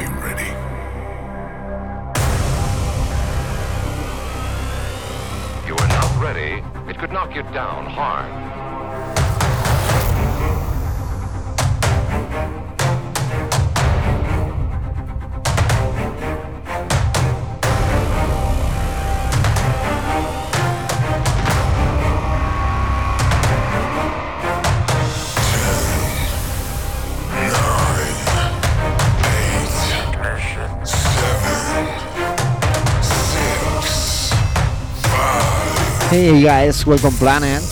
Are you ready? You are not ready. It could knock you down hard. Hey guys, welcome planet.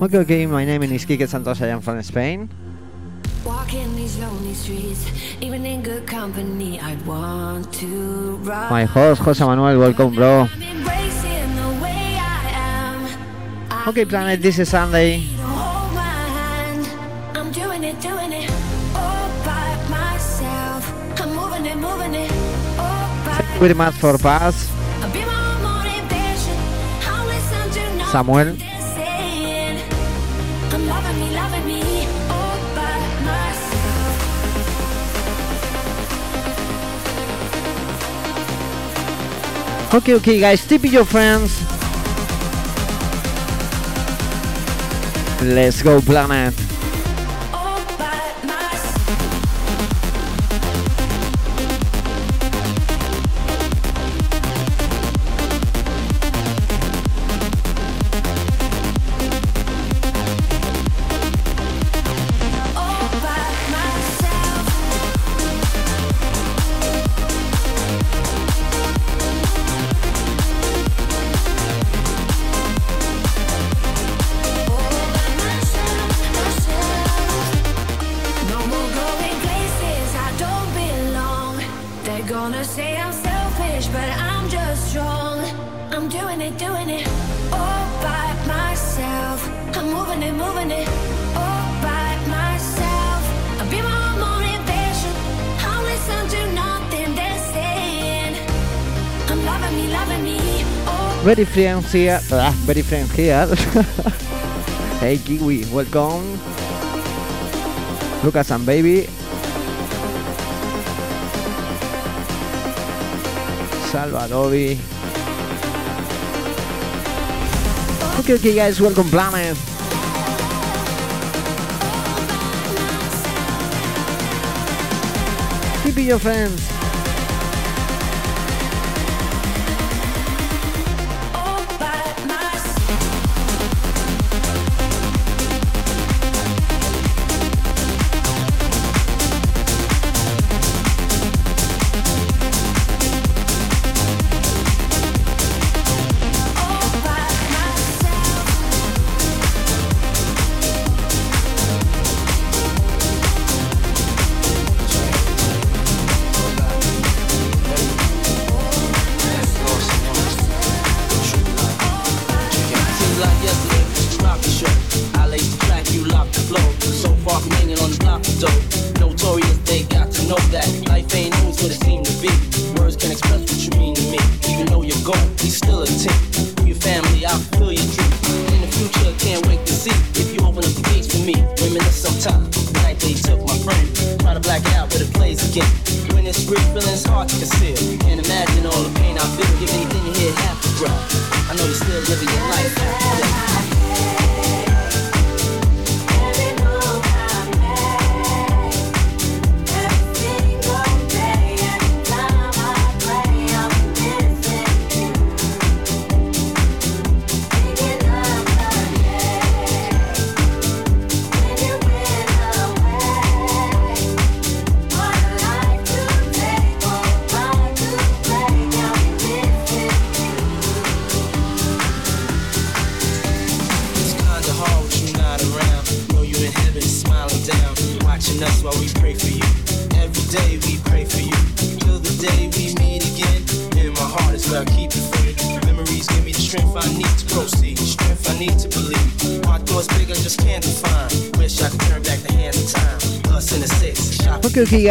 Okay, okay, my name is Kike Santos, I am from Spain. My host, José Manuel, welcome, bro. Okay, Planet, this is Sunday. pretty much for Bass. Samuel. Okay, okay, guys, tip your friends. Let's go, planet. very friends here. Ah, very friends here. hey Kiwi, welcome. Lucas and Baby. Salvadovi. Okay, okay guys, welcome Planet. Keep your friends. go, still a team. Your family, I feel your dream. In the future, can't wait to see if you open up the gates for me. Reminisce sometime, the night they took my friend. Try to black out, but it plays again. When it's real, feelings hard to conceal.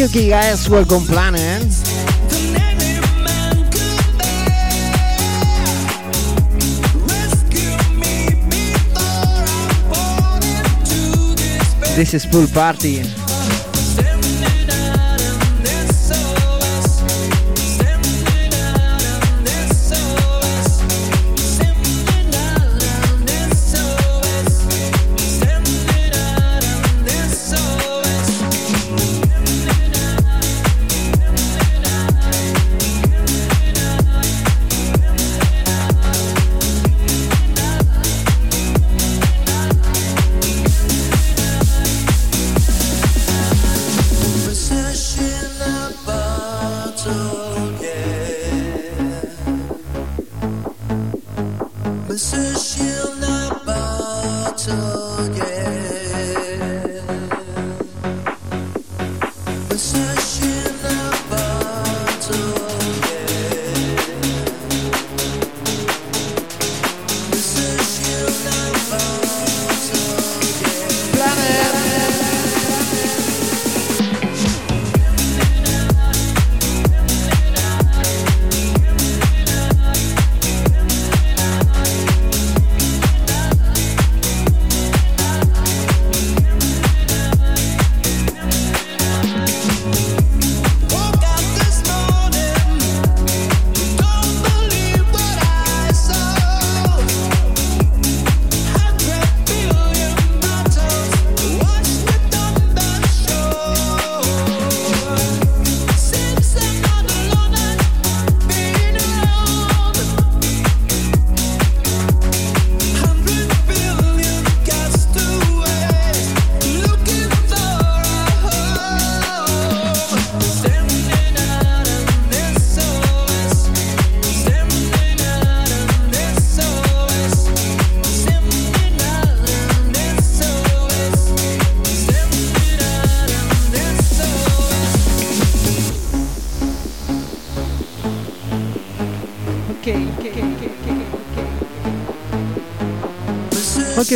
Okay, guys, welcome planet. Eh? This is pool party.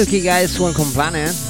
Okay, guys, welcome Planet.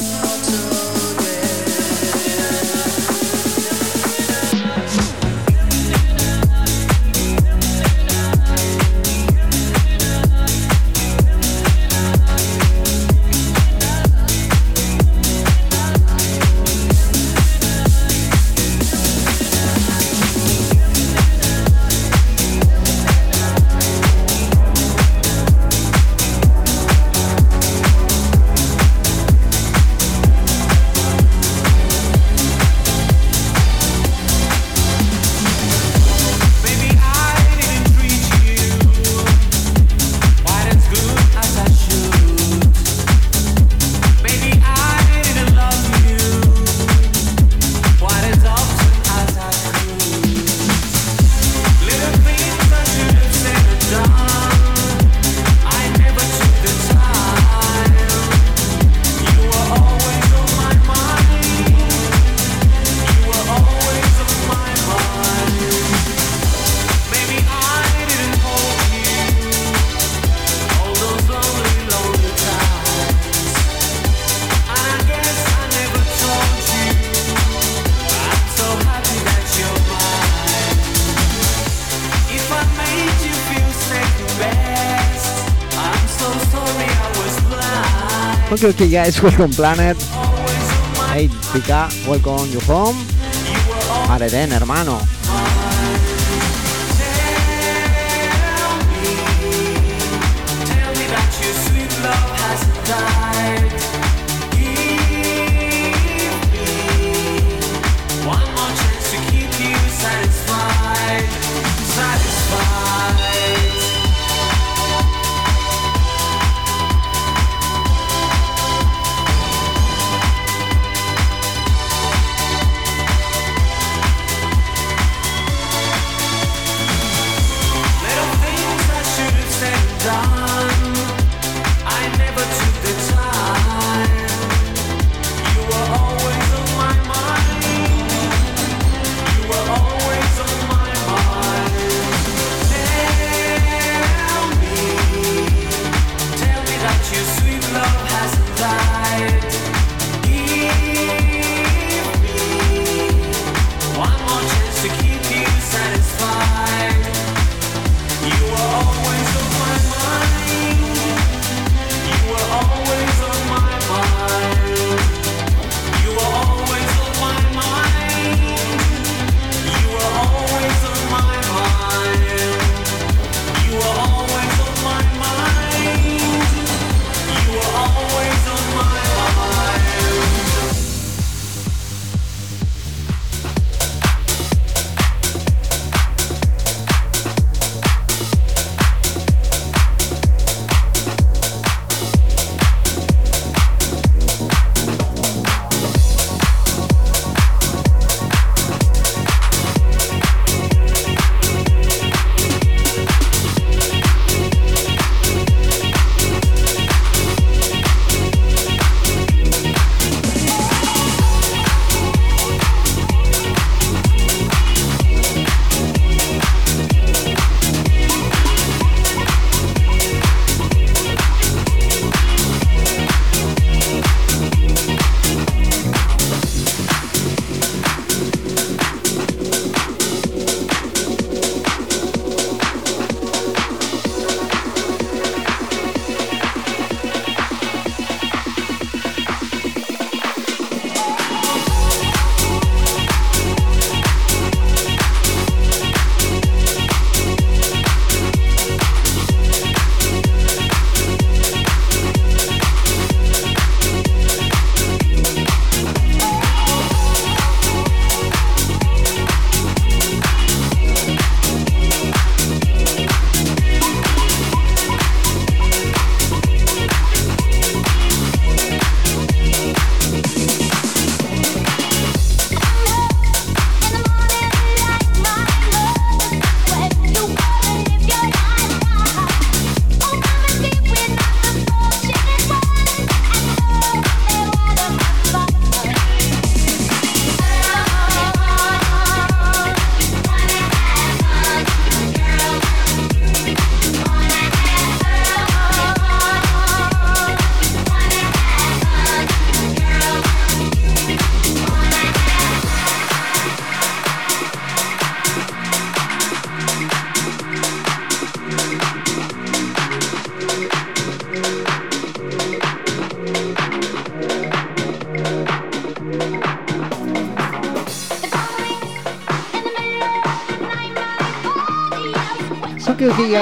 creo que ya es Welcome Planet. Hey, Pika, welcome you home. Areden, hermano.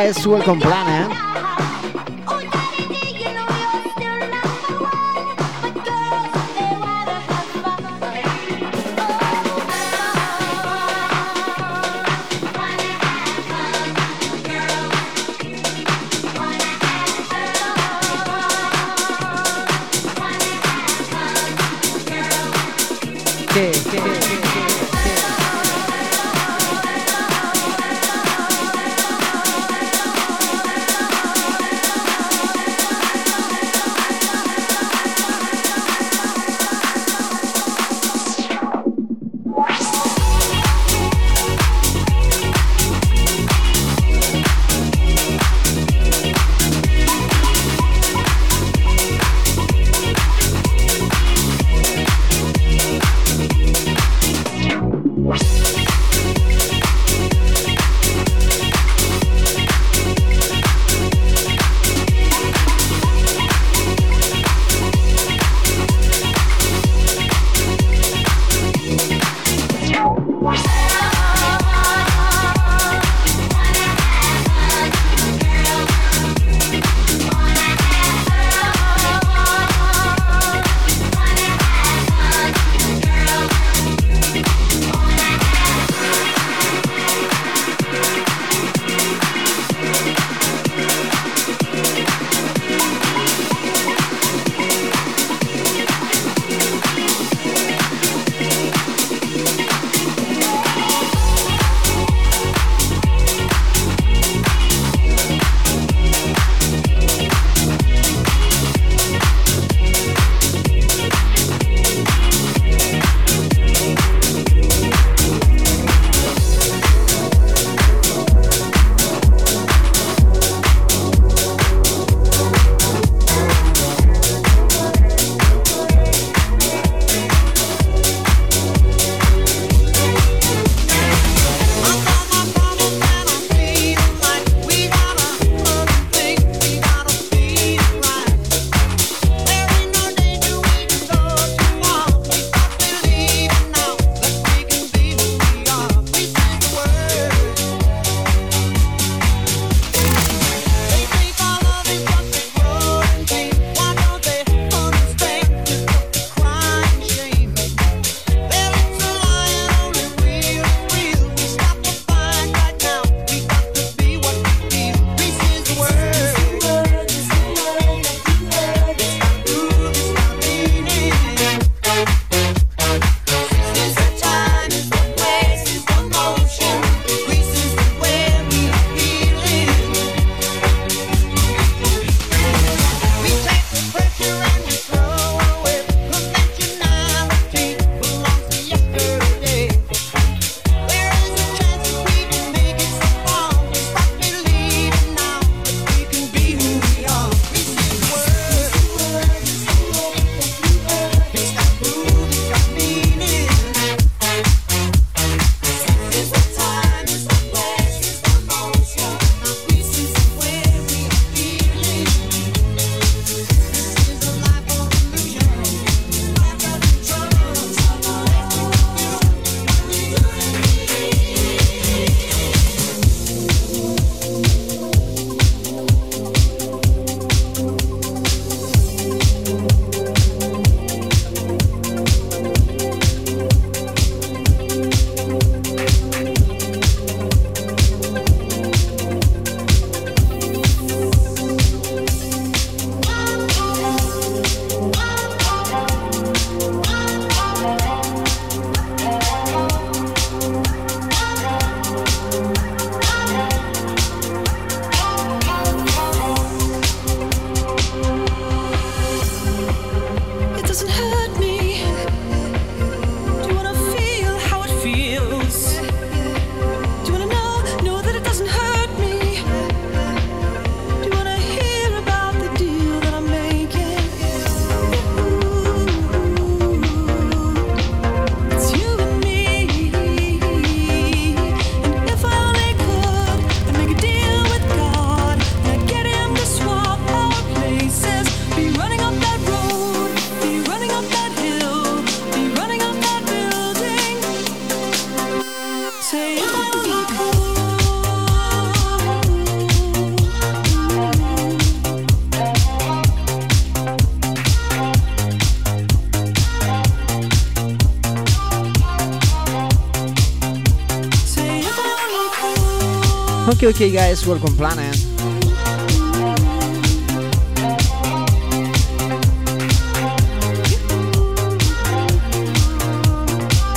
es Welcome Planet. ¿eh? okay, okay, guys, welcome, Planet. Eh?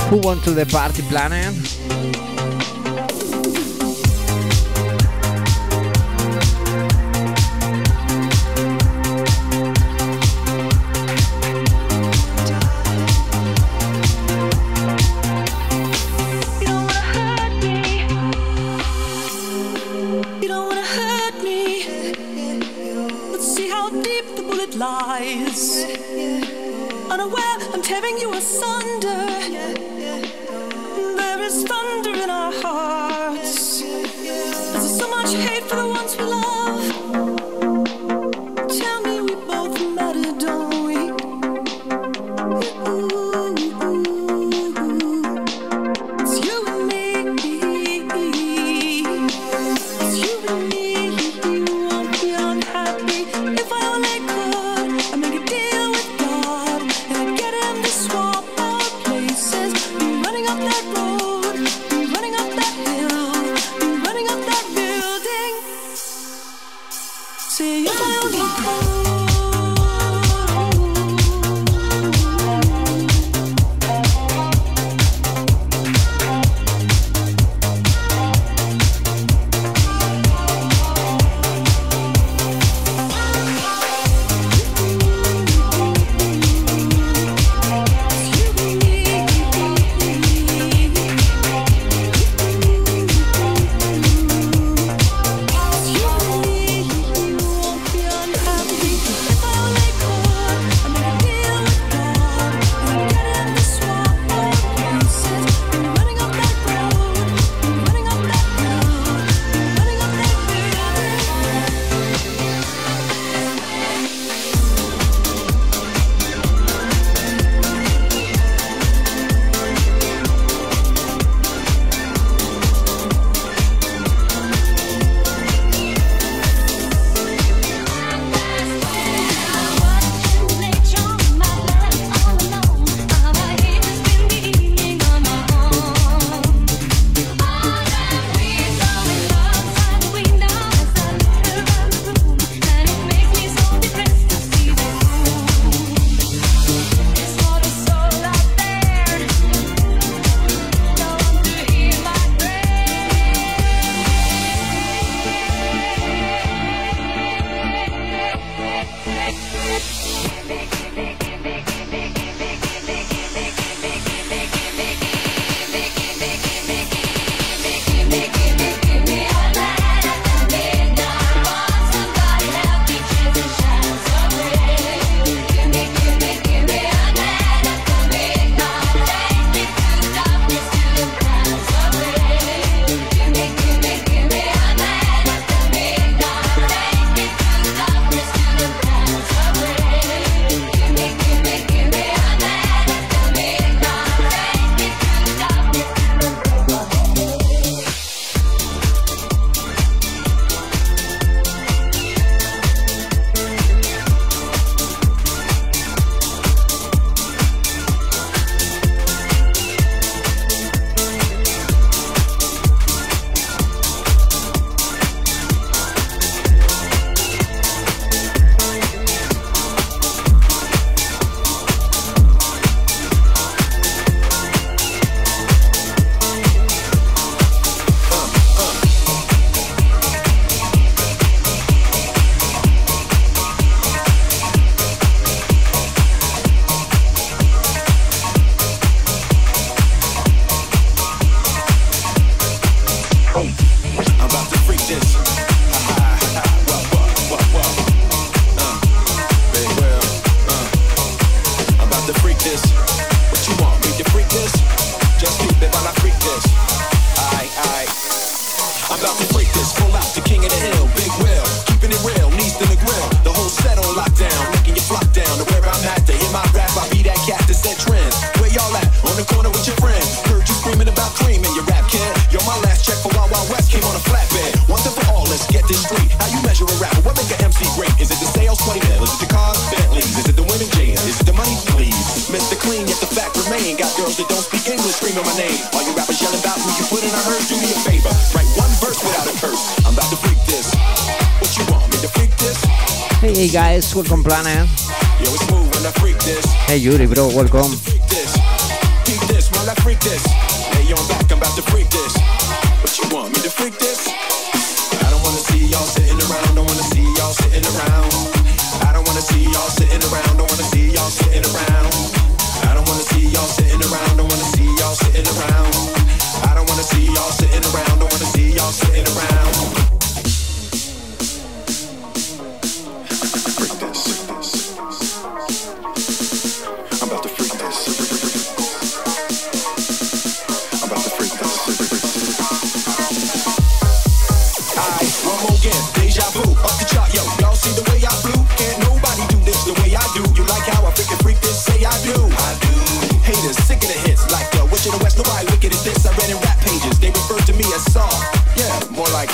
Who went to the party, Planet? Eh?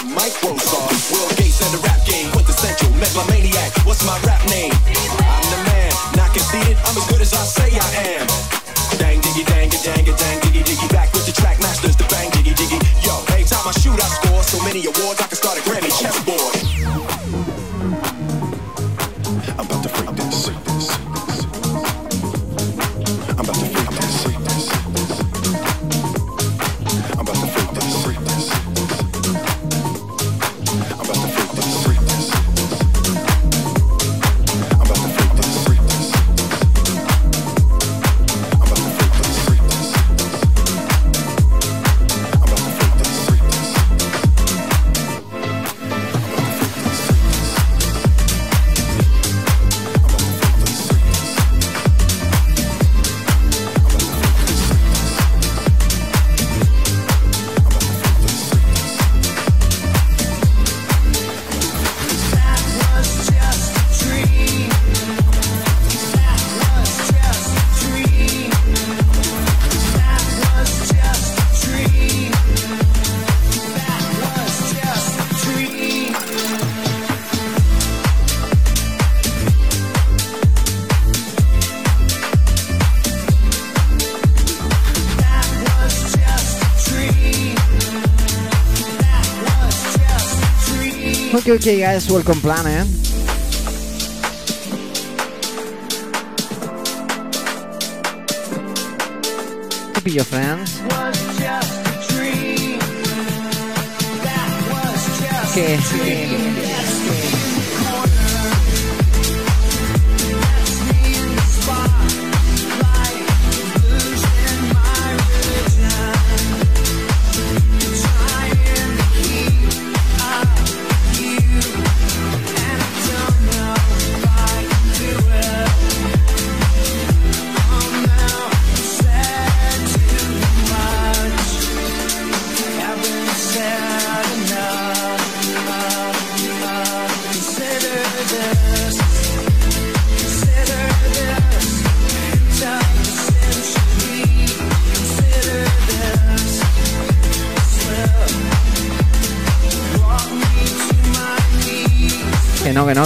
Microsoft, Bill Gates and the rap game, quintessential megalomaniac. What's my rap name? okay, okay, guys, welcome planet. To be your friends. Okay.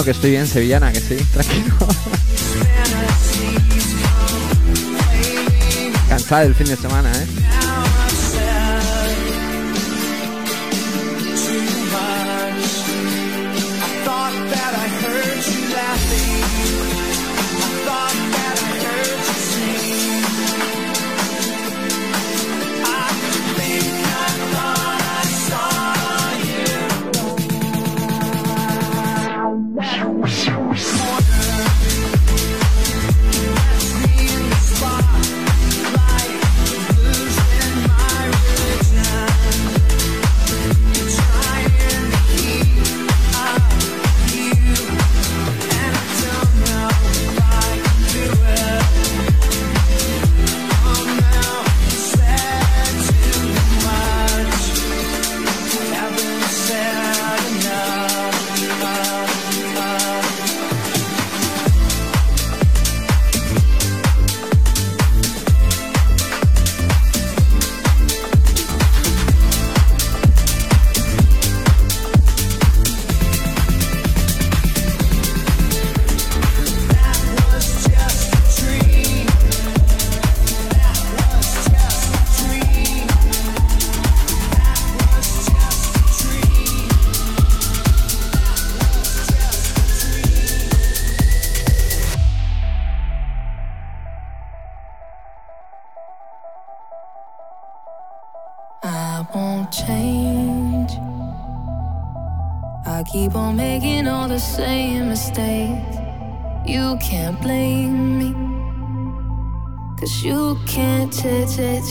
que estoy bien, sevillana, que sí, tranquilo. Cansada el fin de semana, ¿eh?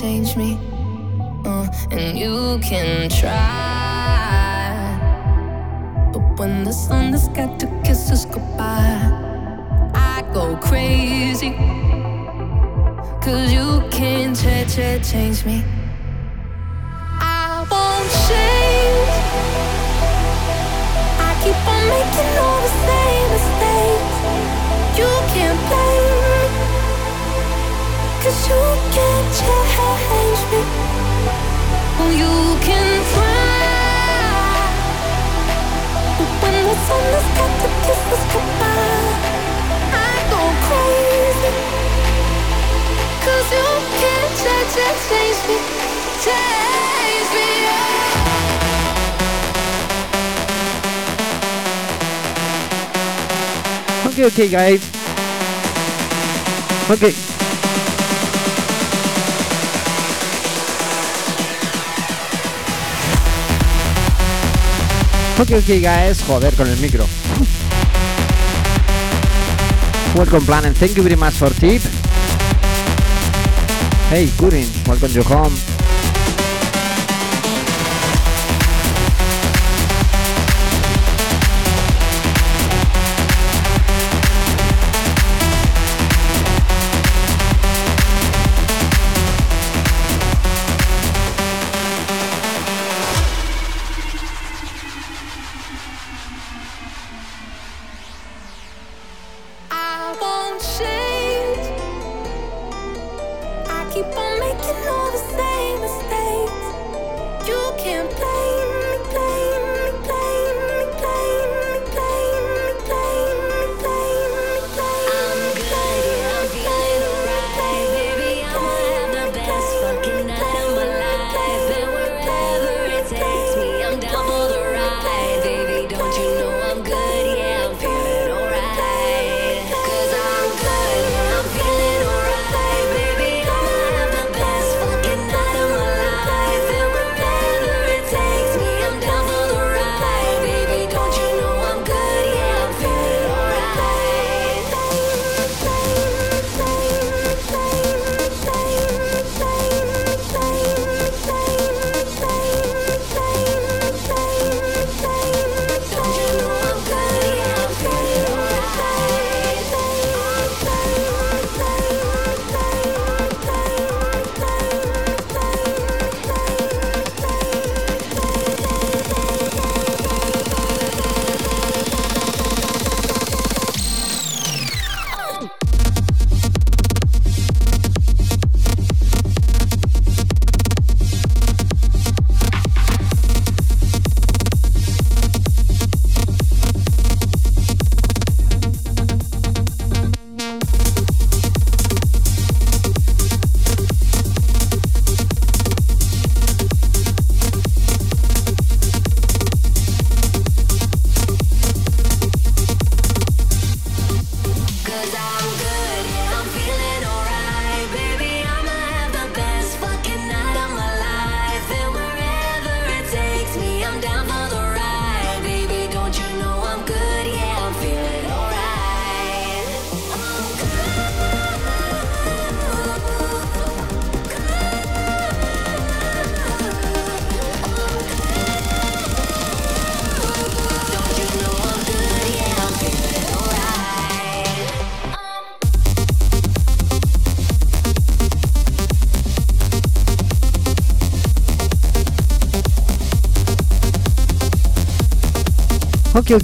change me. okay, okay, guys. Okay. Ok, ok, guys. Joder, con el micro. Welcome, plan, and thank you very much for tip. Hey, Kurin, welcome to home.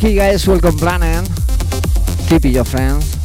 you guys, welcome and Keep it your friends.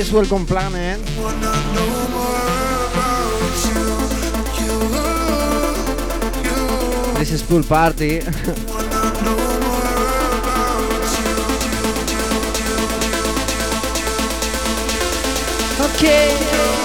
guys, welcome Planet. Eh? This is pool party. okay.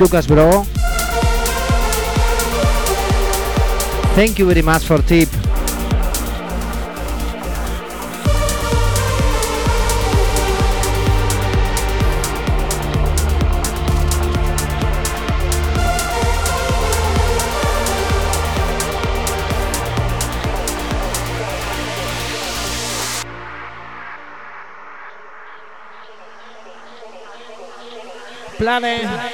Lucas Bro. Thank you very much for tip. Planet.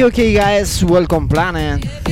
Okay, guys, welcome planet.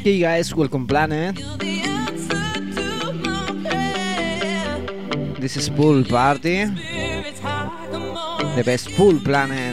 okay guys, welcome planet. This is pool party. The best pool planet.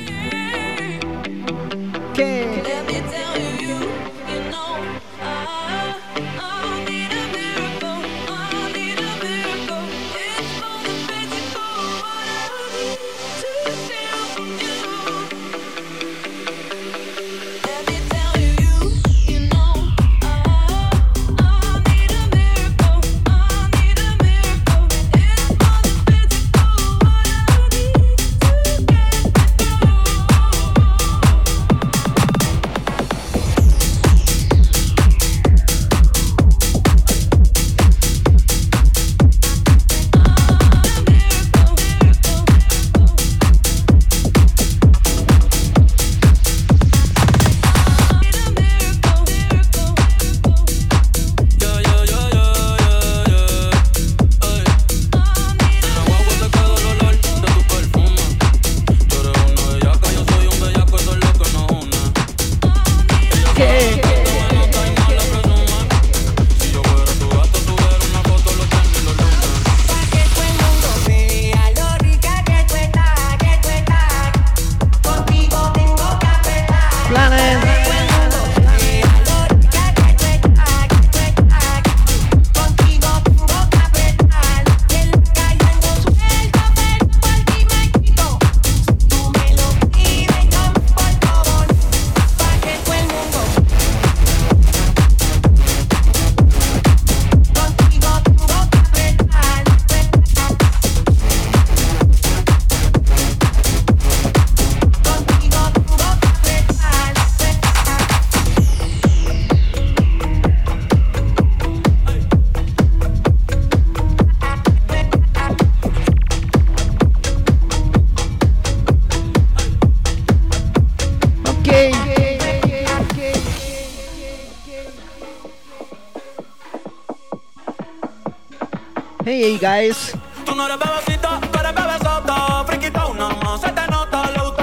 guys. No bebesota. Friquita una más, se te nota. Le los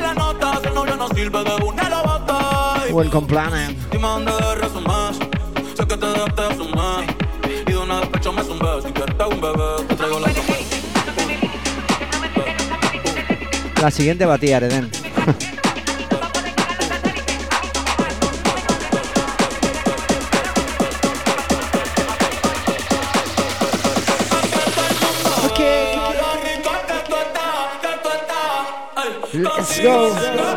la nota. No sirve de una la siguiente batida, Eden. Let's go. Let's go.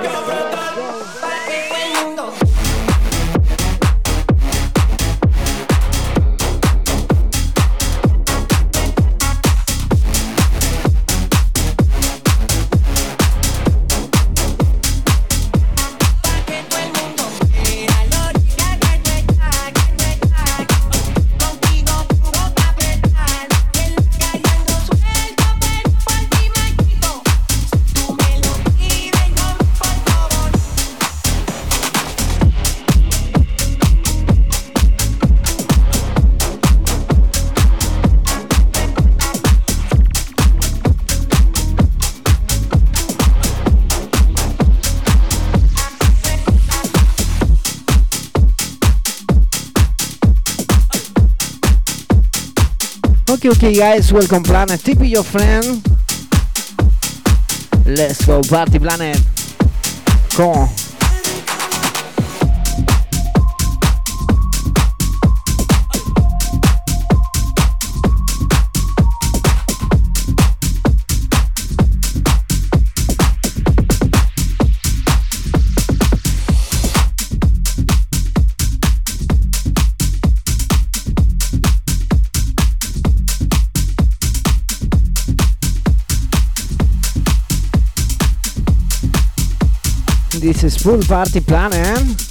Okay, guys, welcome Planet. Tip your friend. Let's go Party Planet. Con This is Pool Party Planet. Eh?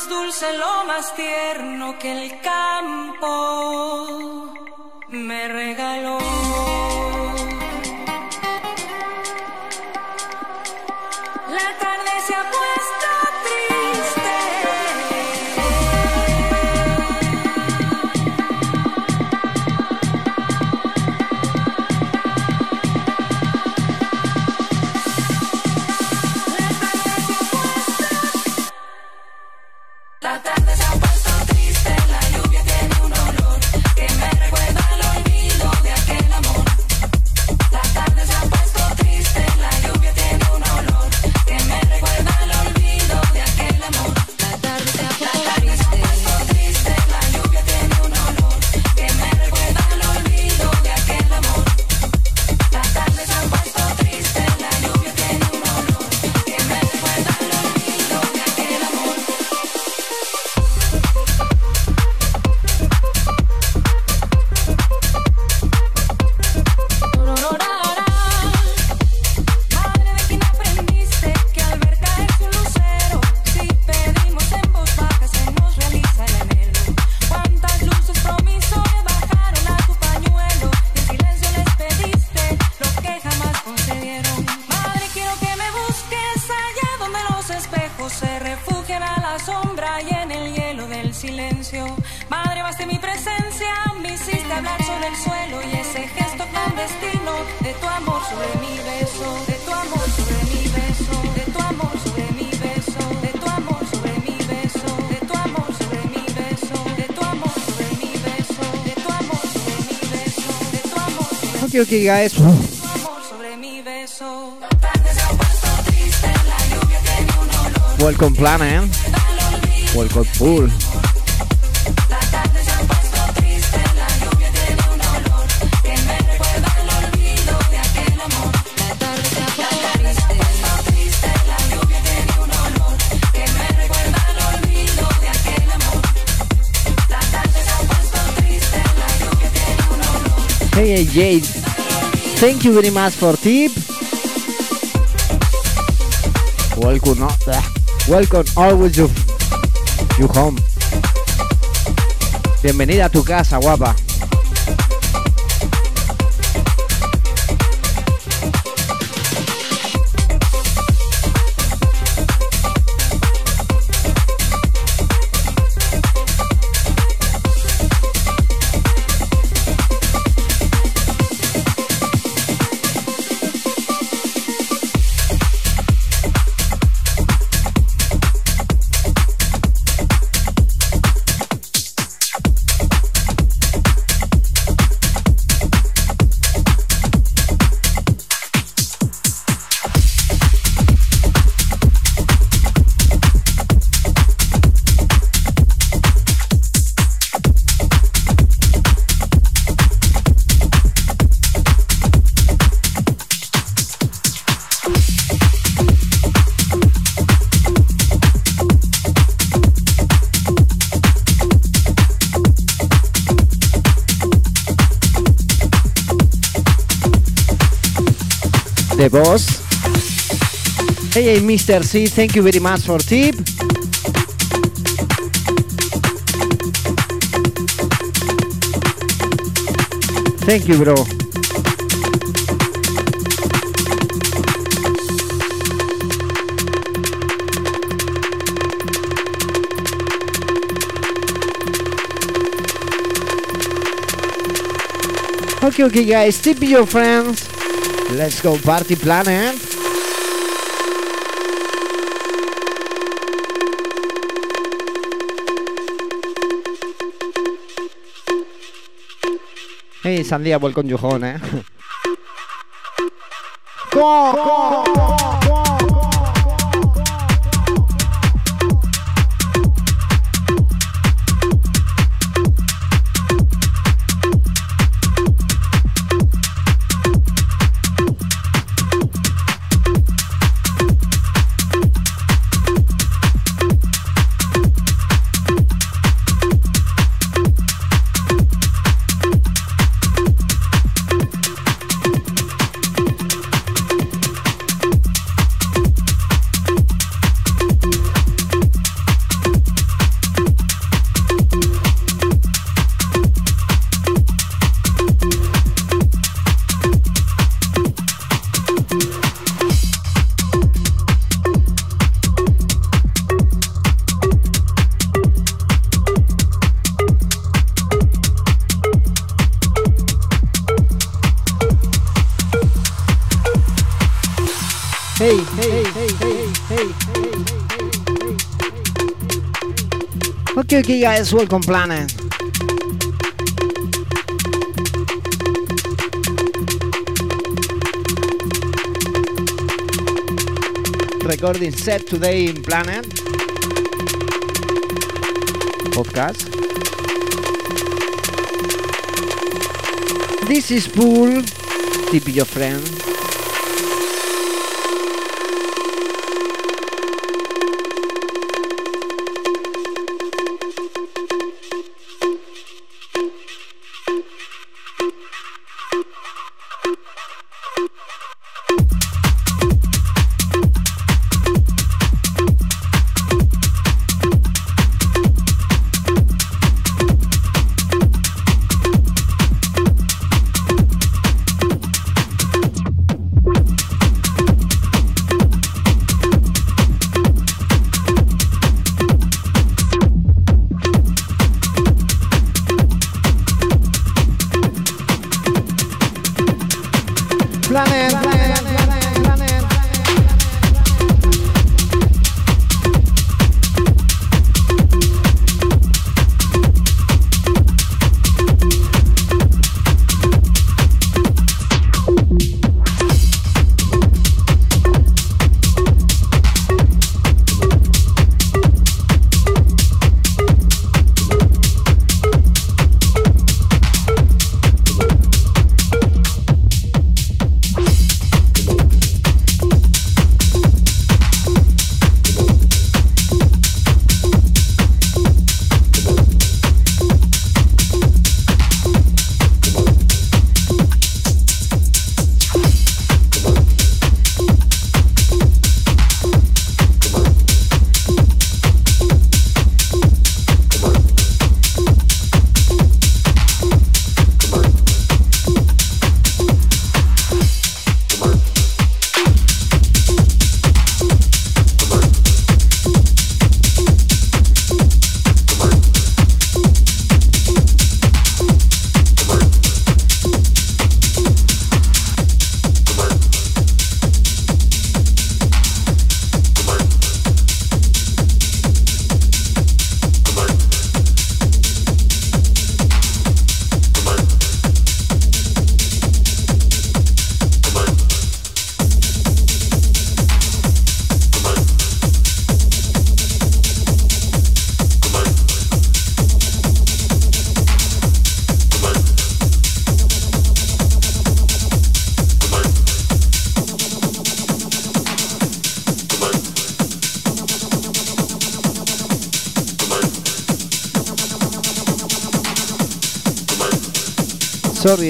más dulce, lo más tierno que el campo me regaló. que diga eso. Welcome Planet. Eh. Welcome Pool. Hey, Thank you very much for tip. Welcome, welcome always you, you home. Bienvenida a tu casa, guapa. Boss. Hey, hey, Mr. C, thank you very much for tip. Thank you, bro. Okay, okay, guys, tip your friends. Let's go party planet. Hey, Sandía, welcome you home, eh? Okay, guys, welcome planet. Recording set today in Planet podcast. This is Pool, tip your friend.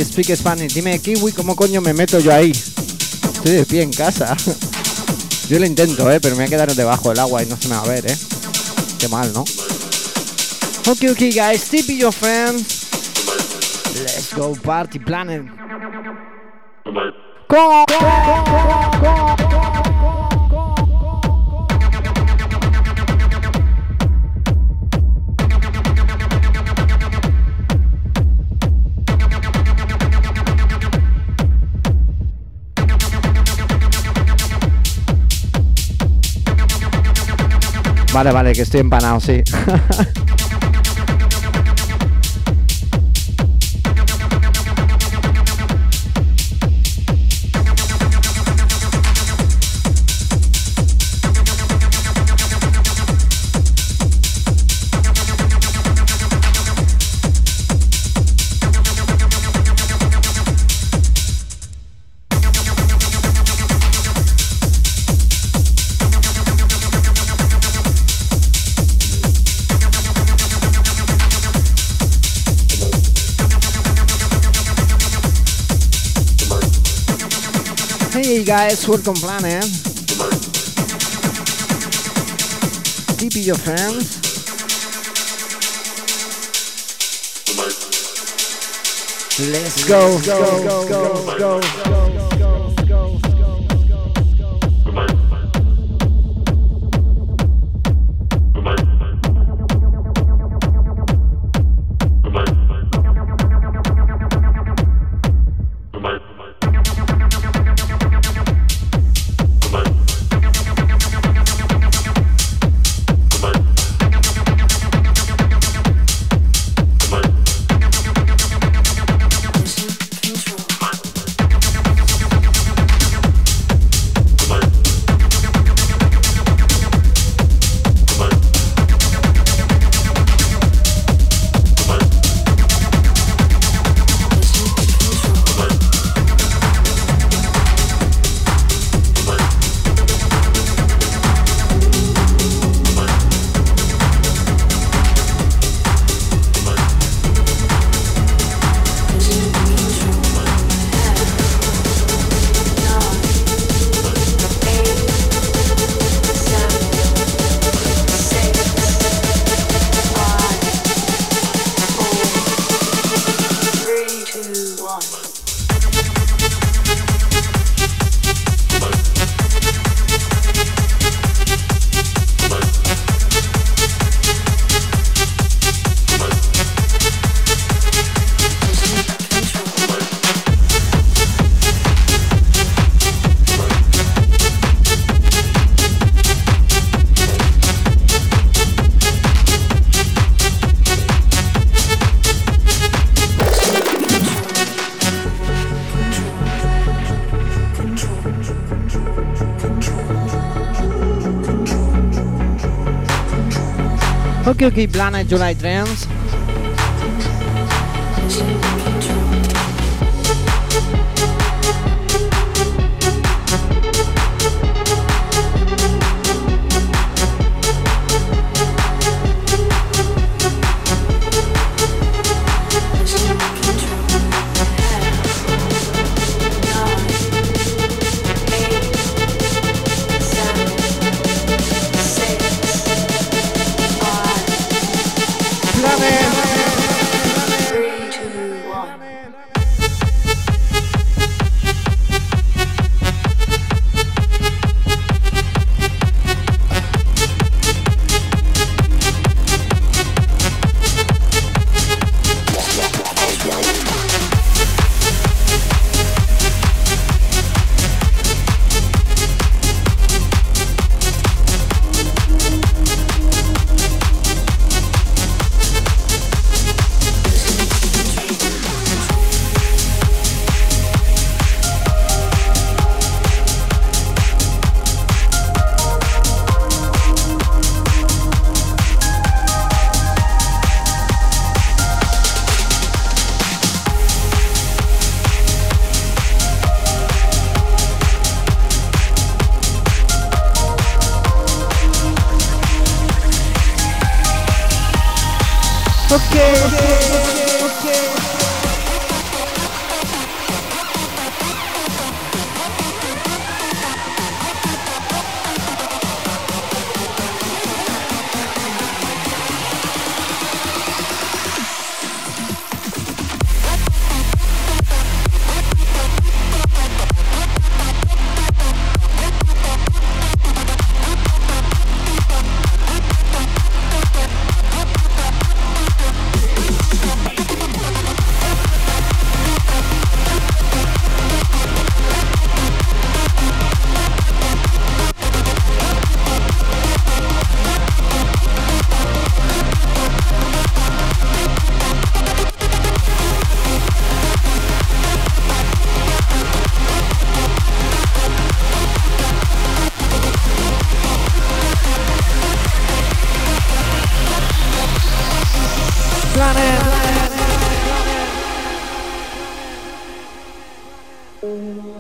Speak Spanish. Dime, Kiwi, ¿cómo coño me meto yo ahí? Estoy de pie en casa. Yo lo intento, eh, pero me voy a quedar debajo del agua y no se me va a ver, eh. Qué mal, ¿no? Okay, okay, guys, tip your friends. Let's go party planet. Go, go, Vale, vale, que estoy empanado, sí. Hey guys, welcome planet. Eh? Keep your friends. Let's go, go, go, go, go, go, Okay, Planet July Trends.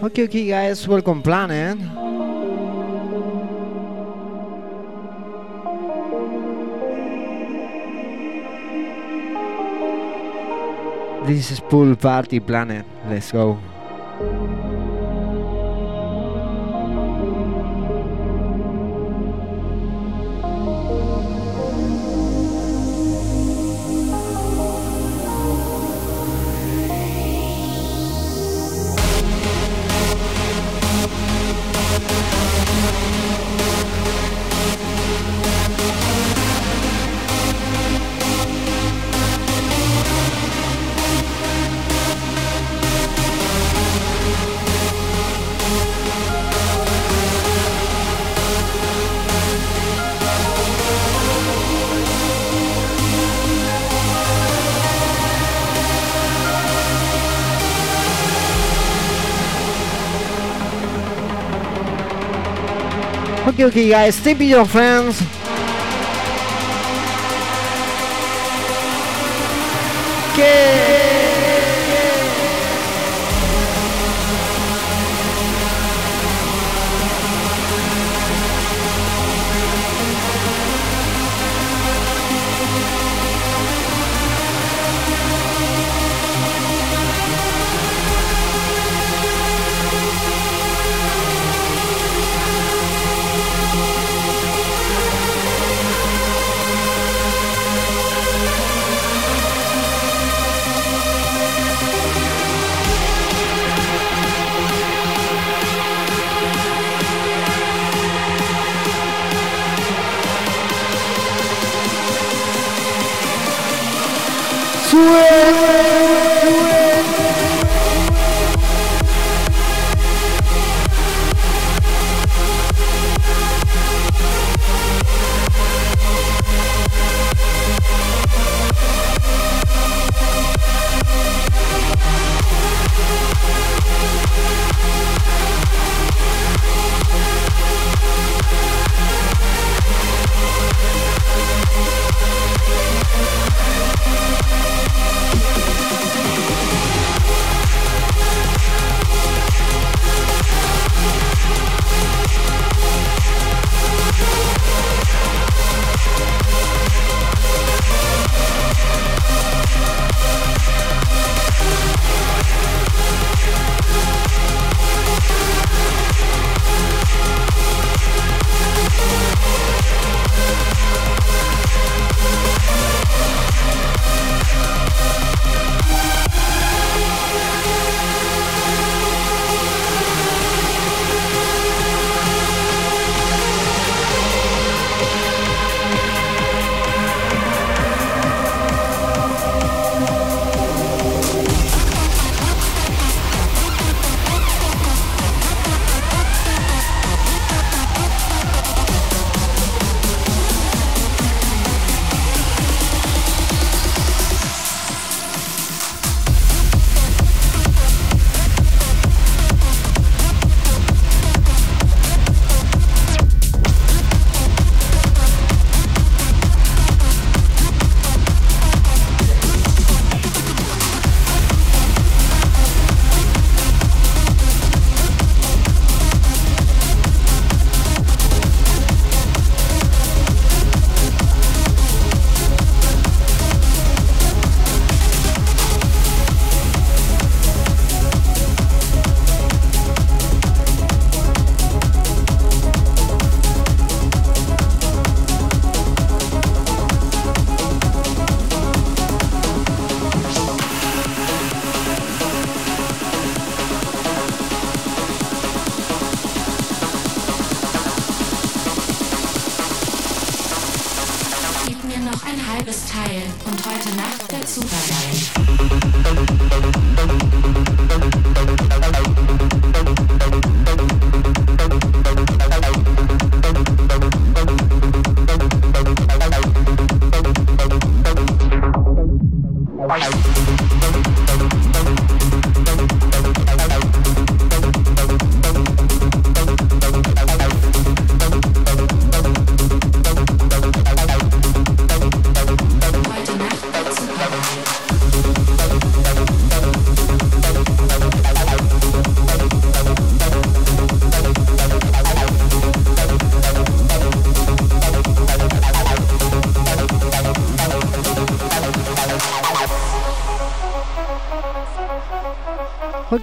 Okay, okay, guys, welcome planet. Eh? This is pool party planet. Eh? Let's go. Okay, guys, tip your friends.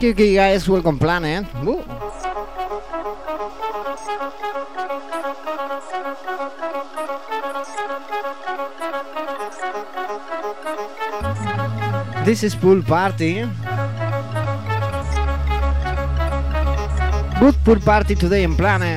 Okay, guys, welcome planet. Eh? Woo. This is pool party. Good pool party today in planet. Eh? Planet.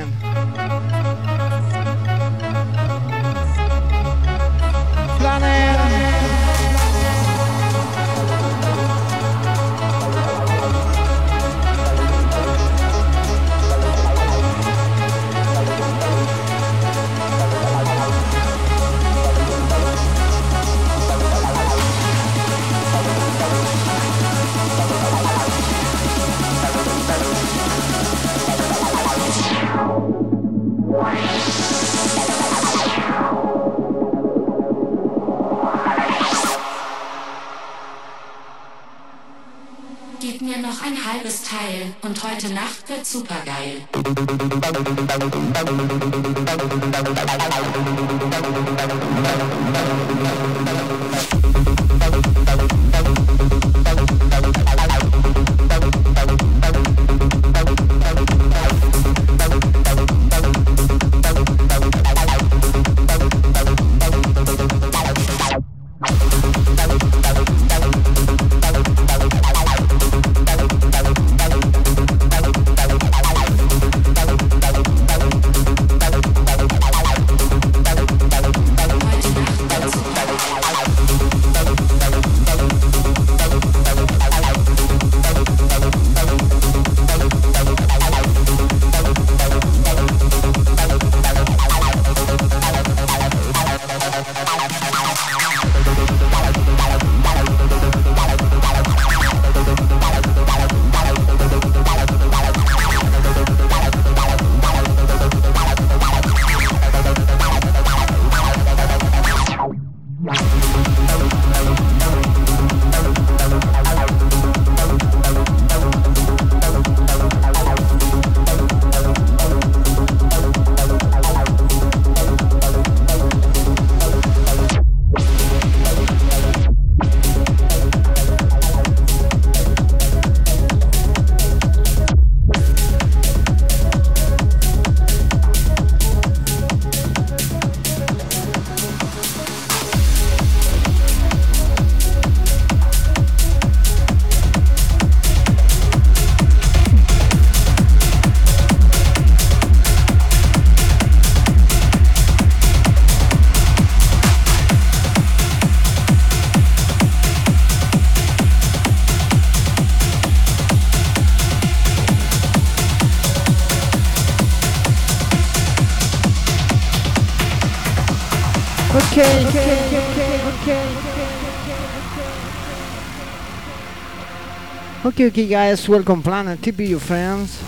Okay, okay, guys, welcome planet. TP your friends.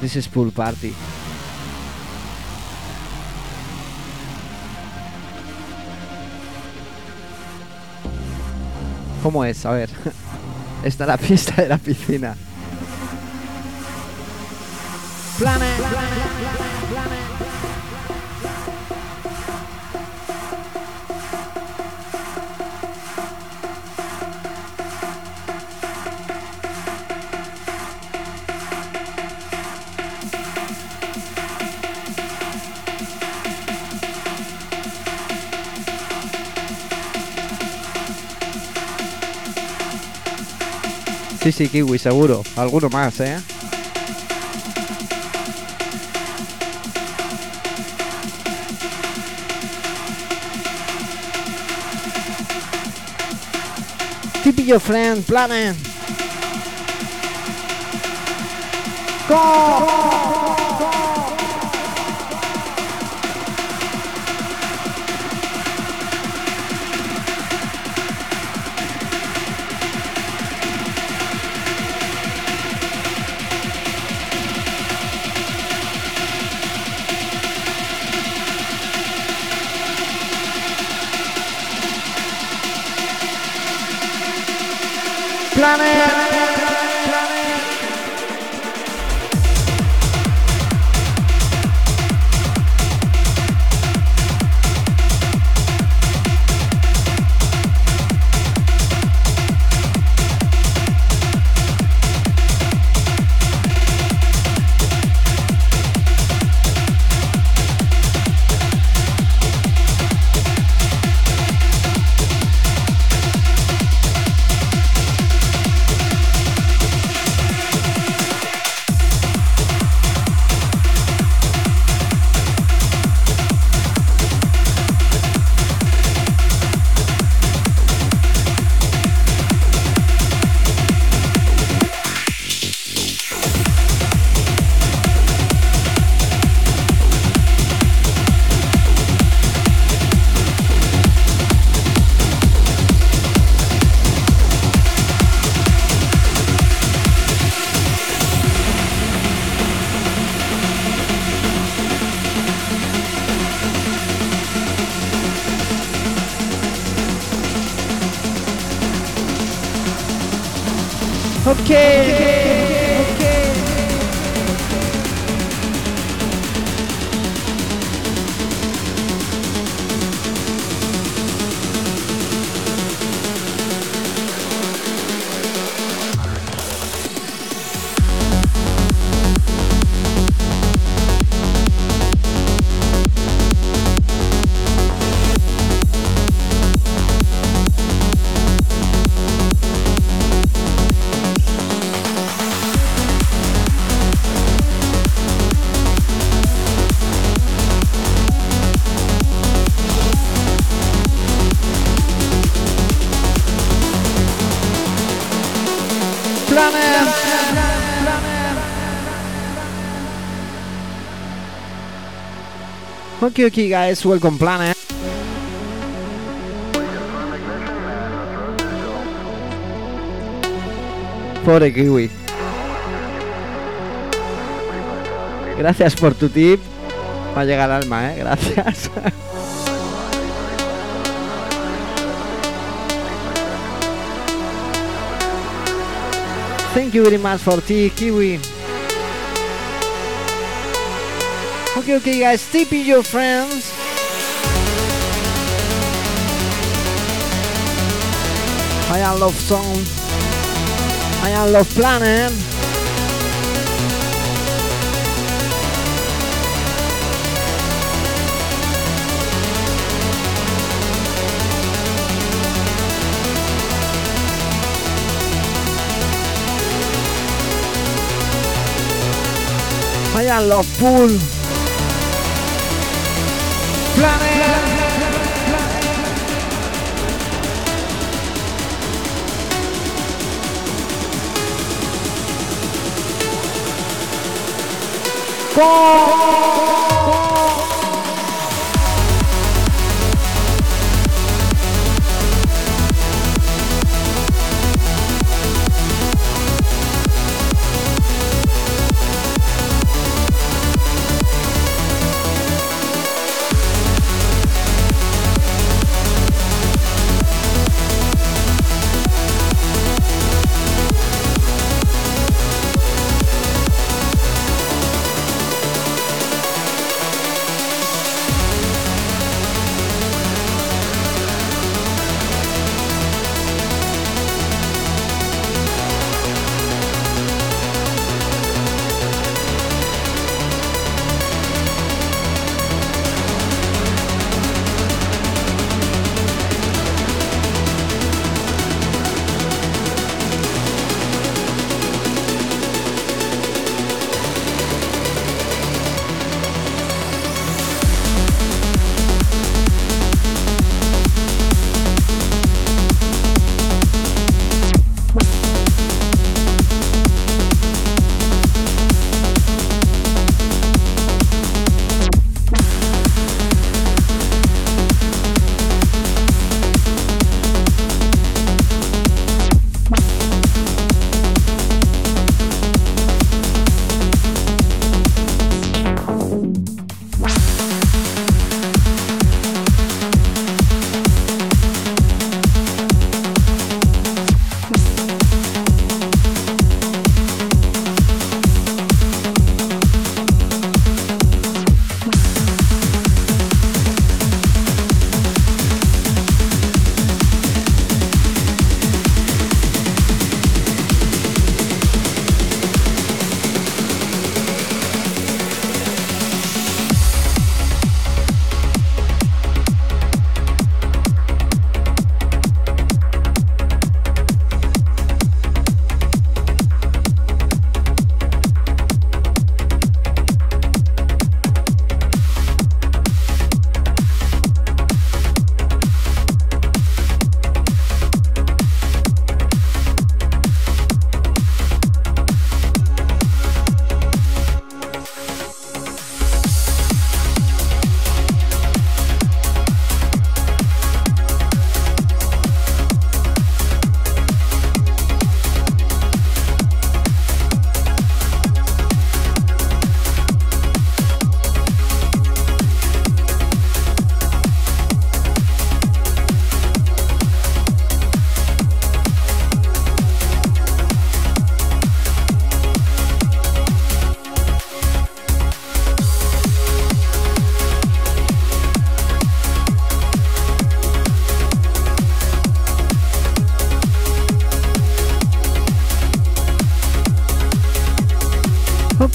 This is pool party. ¿Cómo es? A ver. Está la pista de la piscina. Planet. Sí, sí, kiwi, seguro. Alguno más, ¿eh? Keep your friend, planet. Go! planet. Okay, okay, guys, welcome, Planet. Pobre Kiwi. Gracias por tu tip. Va a llegar al alma, eh. Gracias. Thank you very much for tea, Kiwi. Okay, okay, guys, tipping your friends. I love song. I love planet. I love pool. Planet. Go!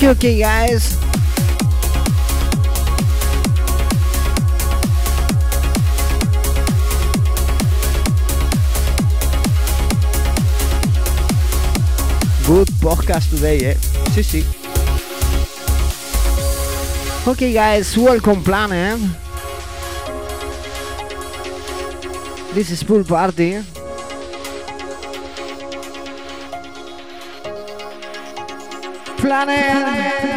Okay, guys. Good podcast today, eh? Si, si. Okay, guys, welcome, planet. Eh? This is pool party. planet.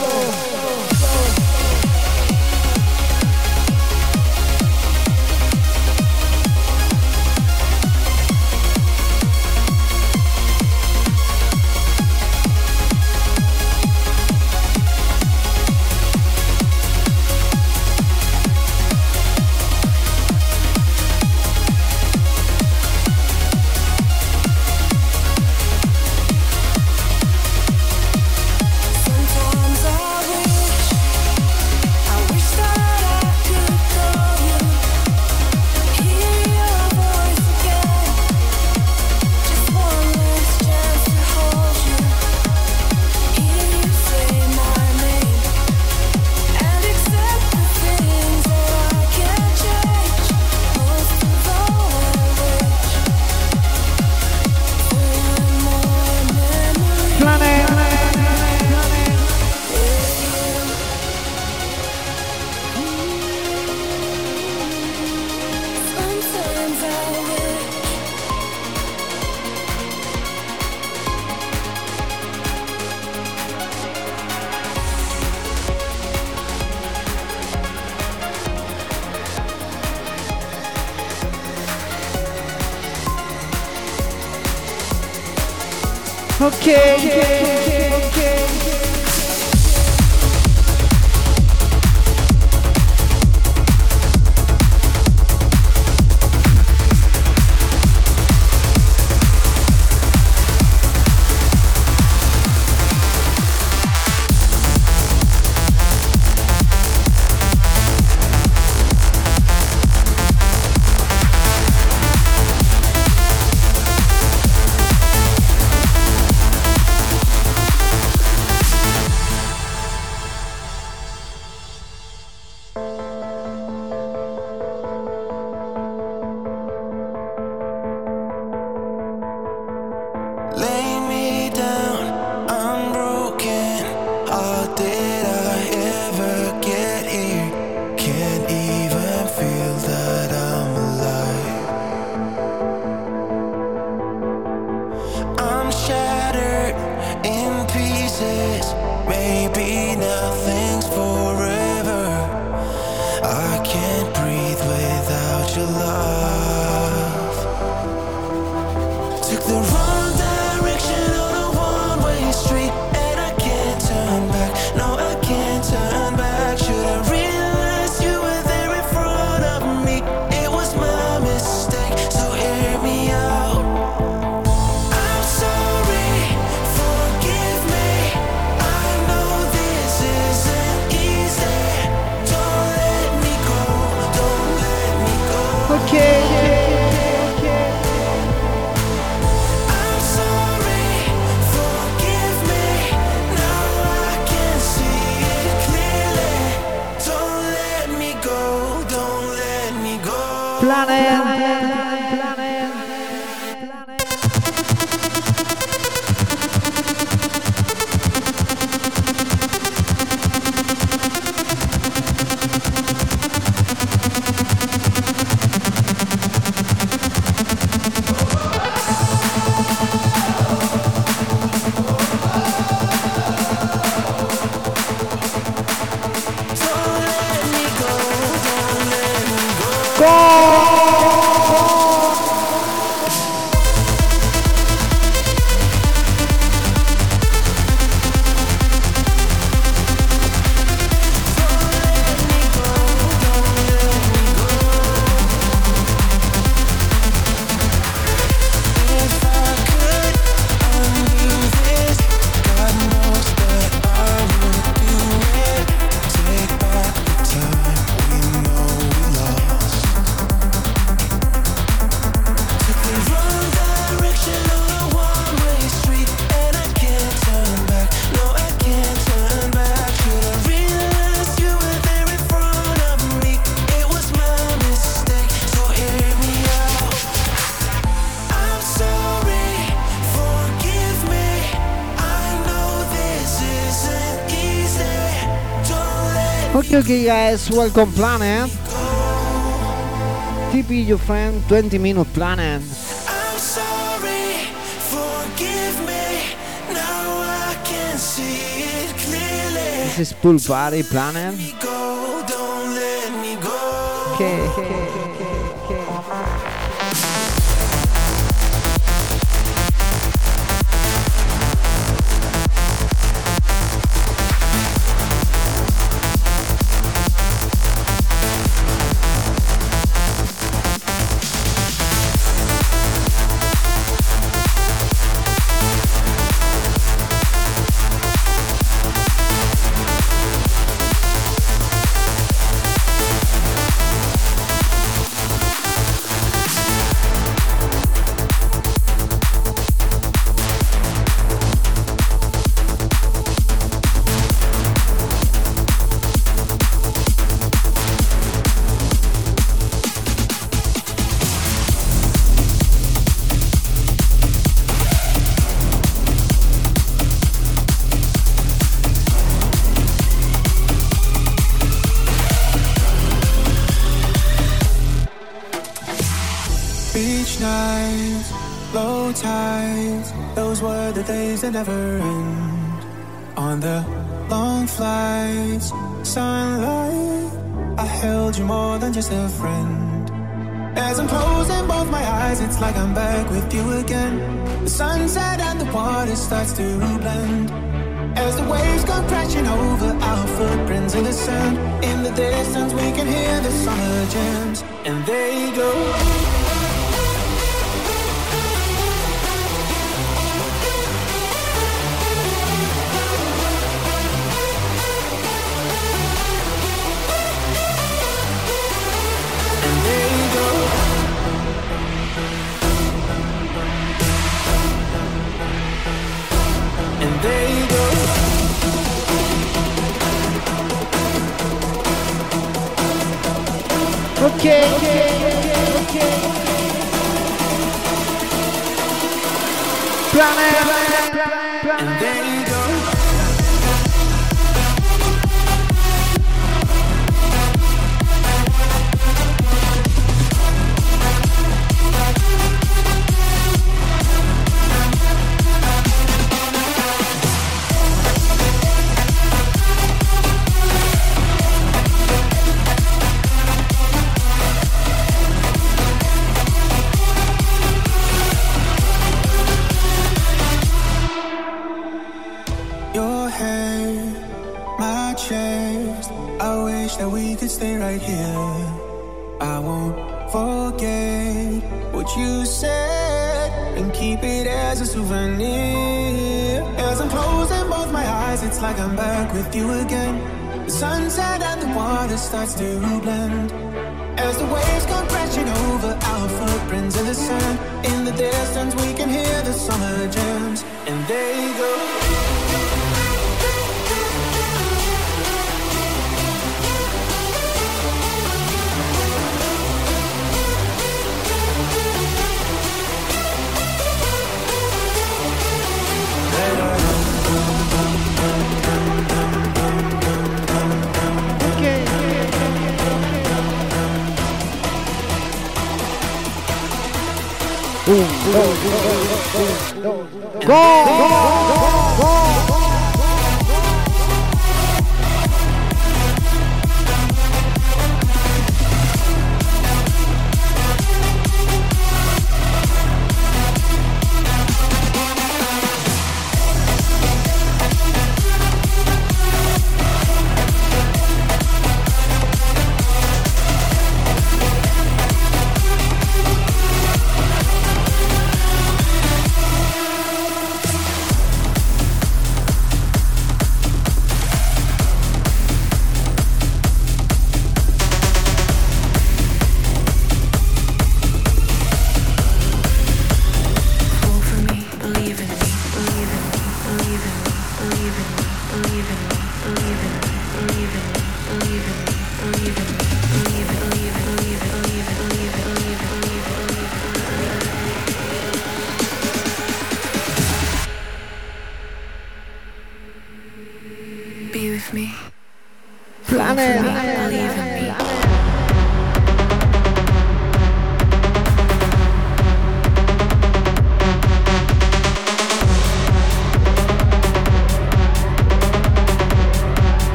Okay guys, welcome planet. TP your friend 20 minute planet. I'm sorry, forgive me. Now I can see it clearly. This is pool party planet. Go, okay. okay.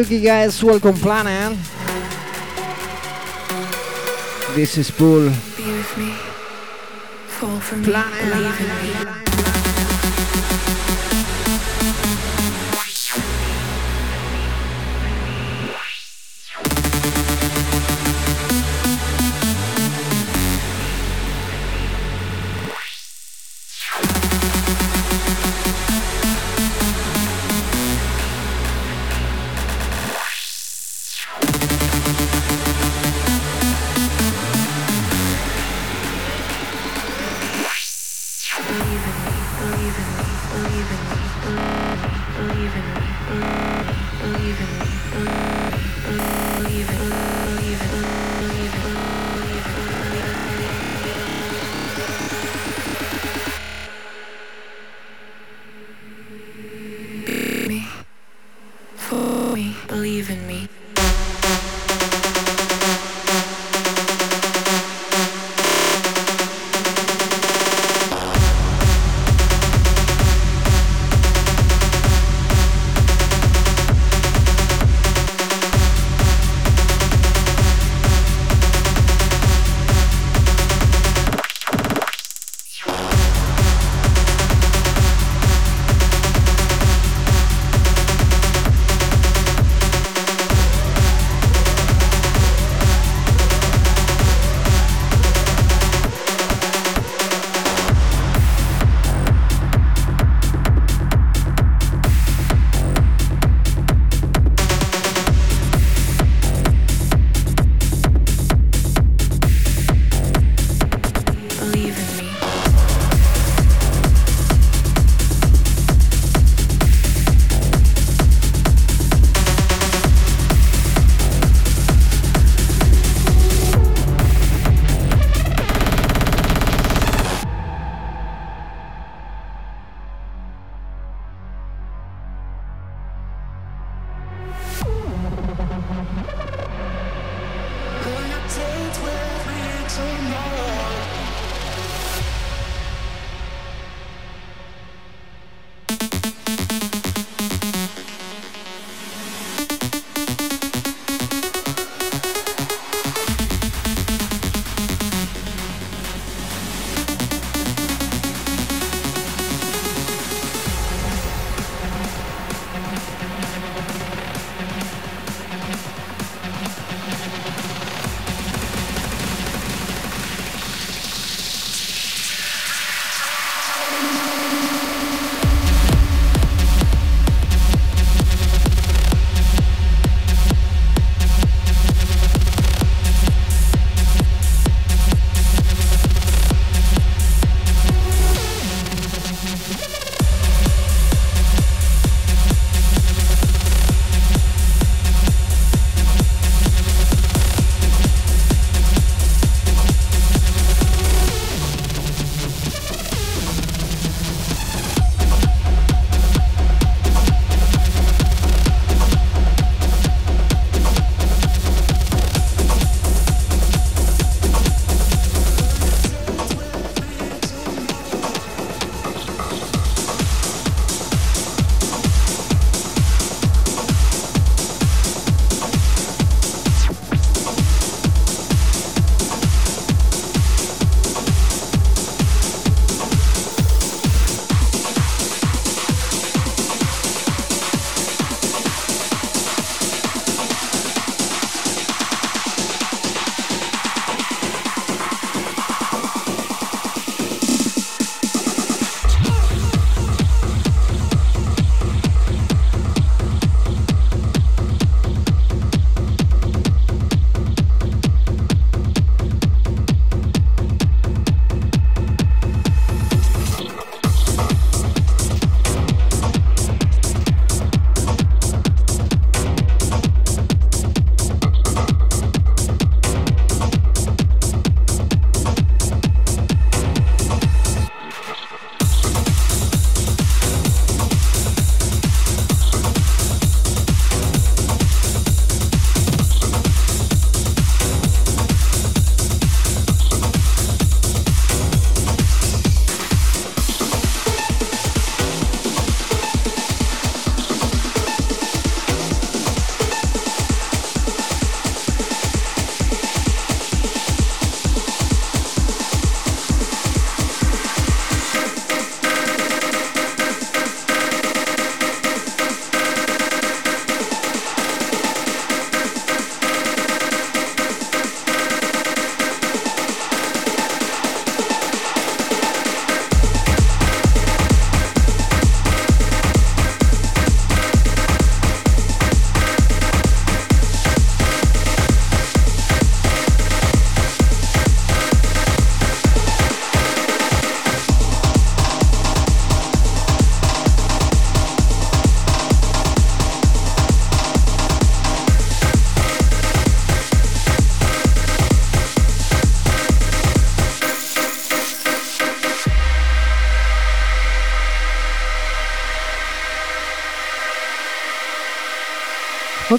Suki guys, welcome planet. Eh? This is Pool. Be with me. Fall me. Planet. Eh?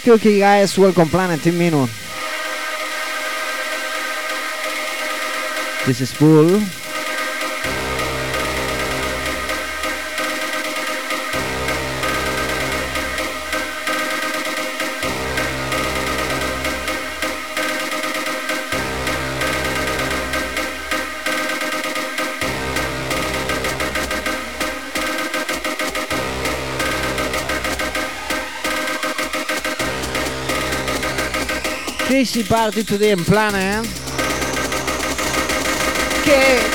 okay, okay, guys, welcome Planet in Minute. This is Bull. party today in planet. Eh? Che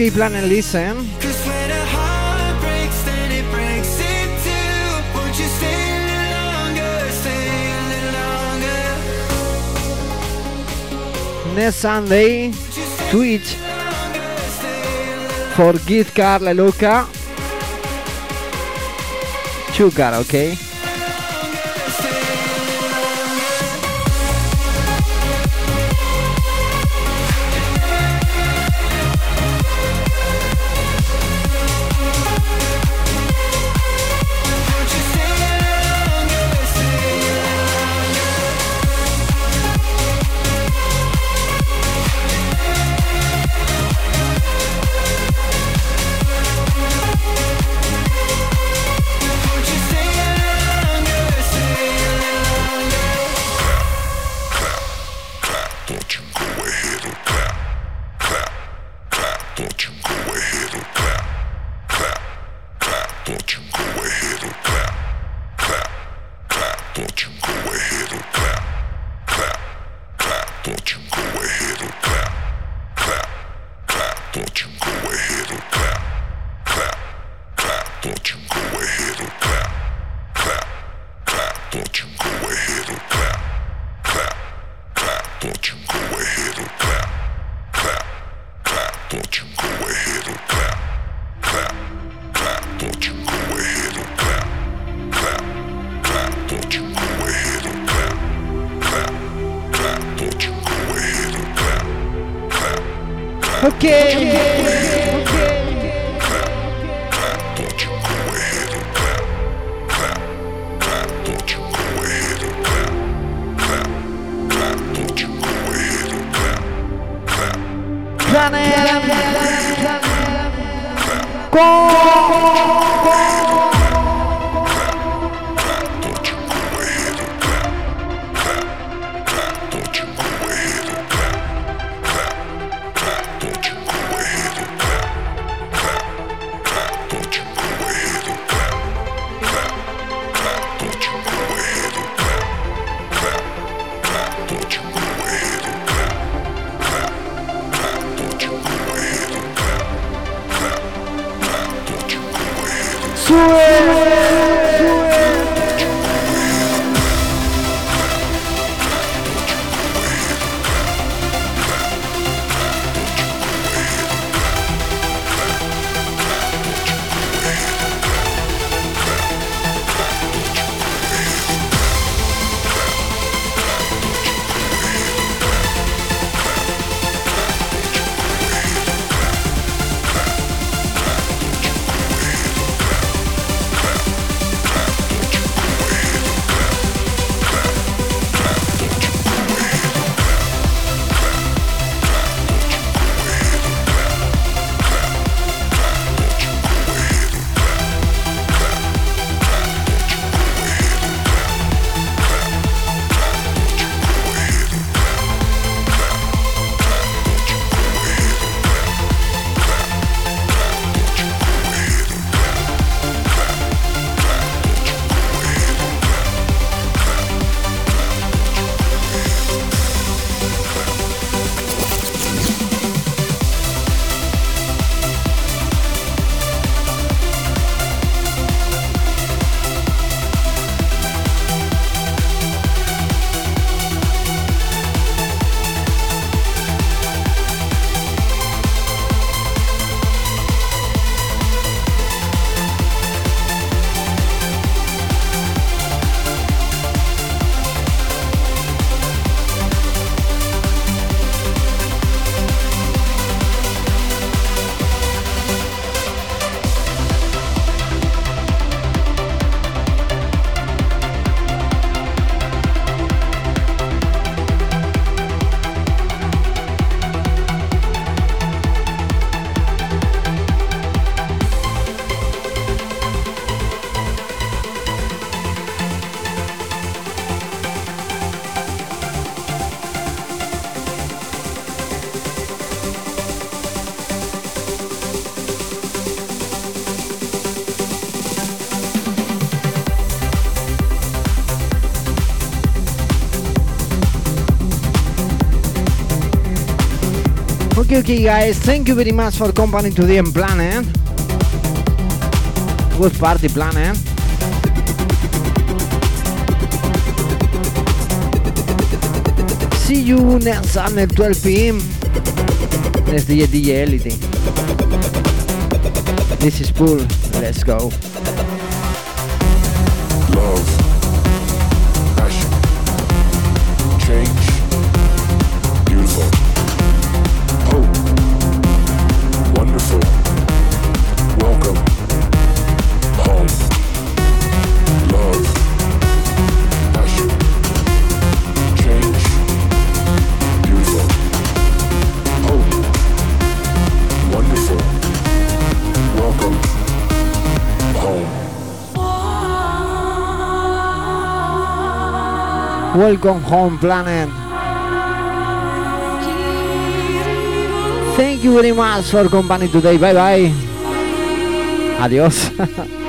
Escape Plan and Listen. Next Sunday, Twitch for Git Carla Luca. Sugar, okay? Okay, guys. Thank you very much for company today and planet. Eh? Good party planet. Eh? See you next Sunday 12 p.m. Next DJ DJ Elite. This is Pool. Let's go. Welcome home, planet. Thank you very much for company today. Bye bye. Adiós.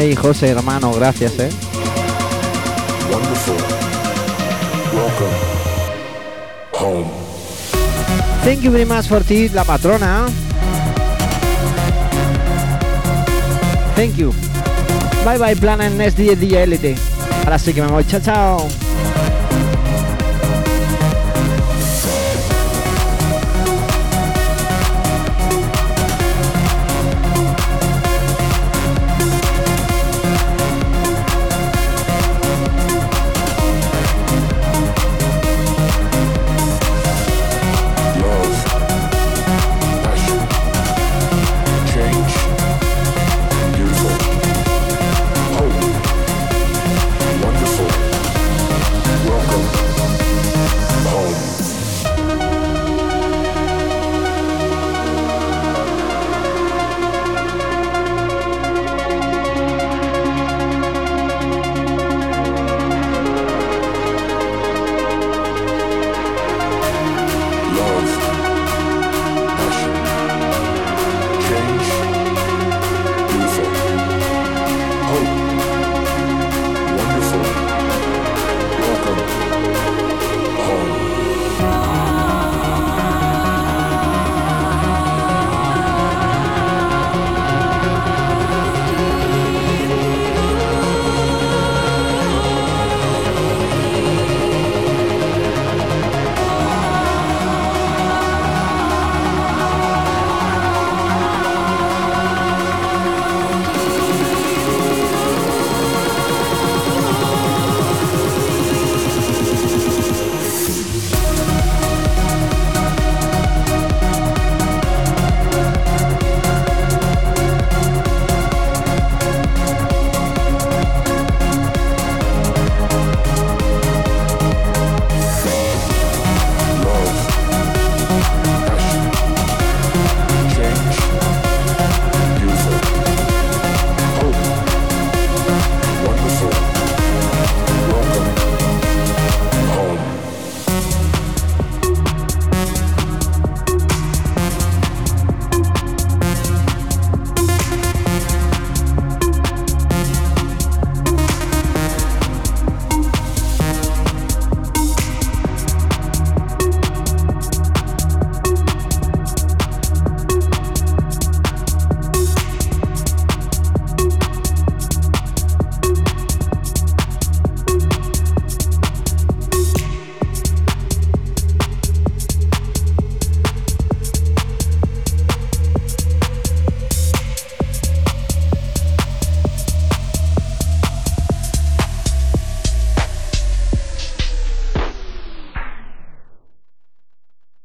Hey, José, hermano, gracias, eh. wonderful, welcome, home. Thank you very much for ti, la patrona. Thank you. Bye bye, Planet Next DJ DJ Elite. Ahora sí que me voy. Chao, chao.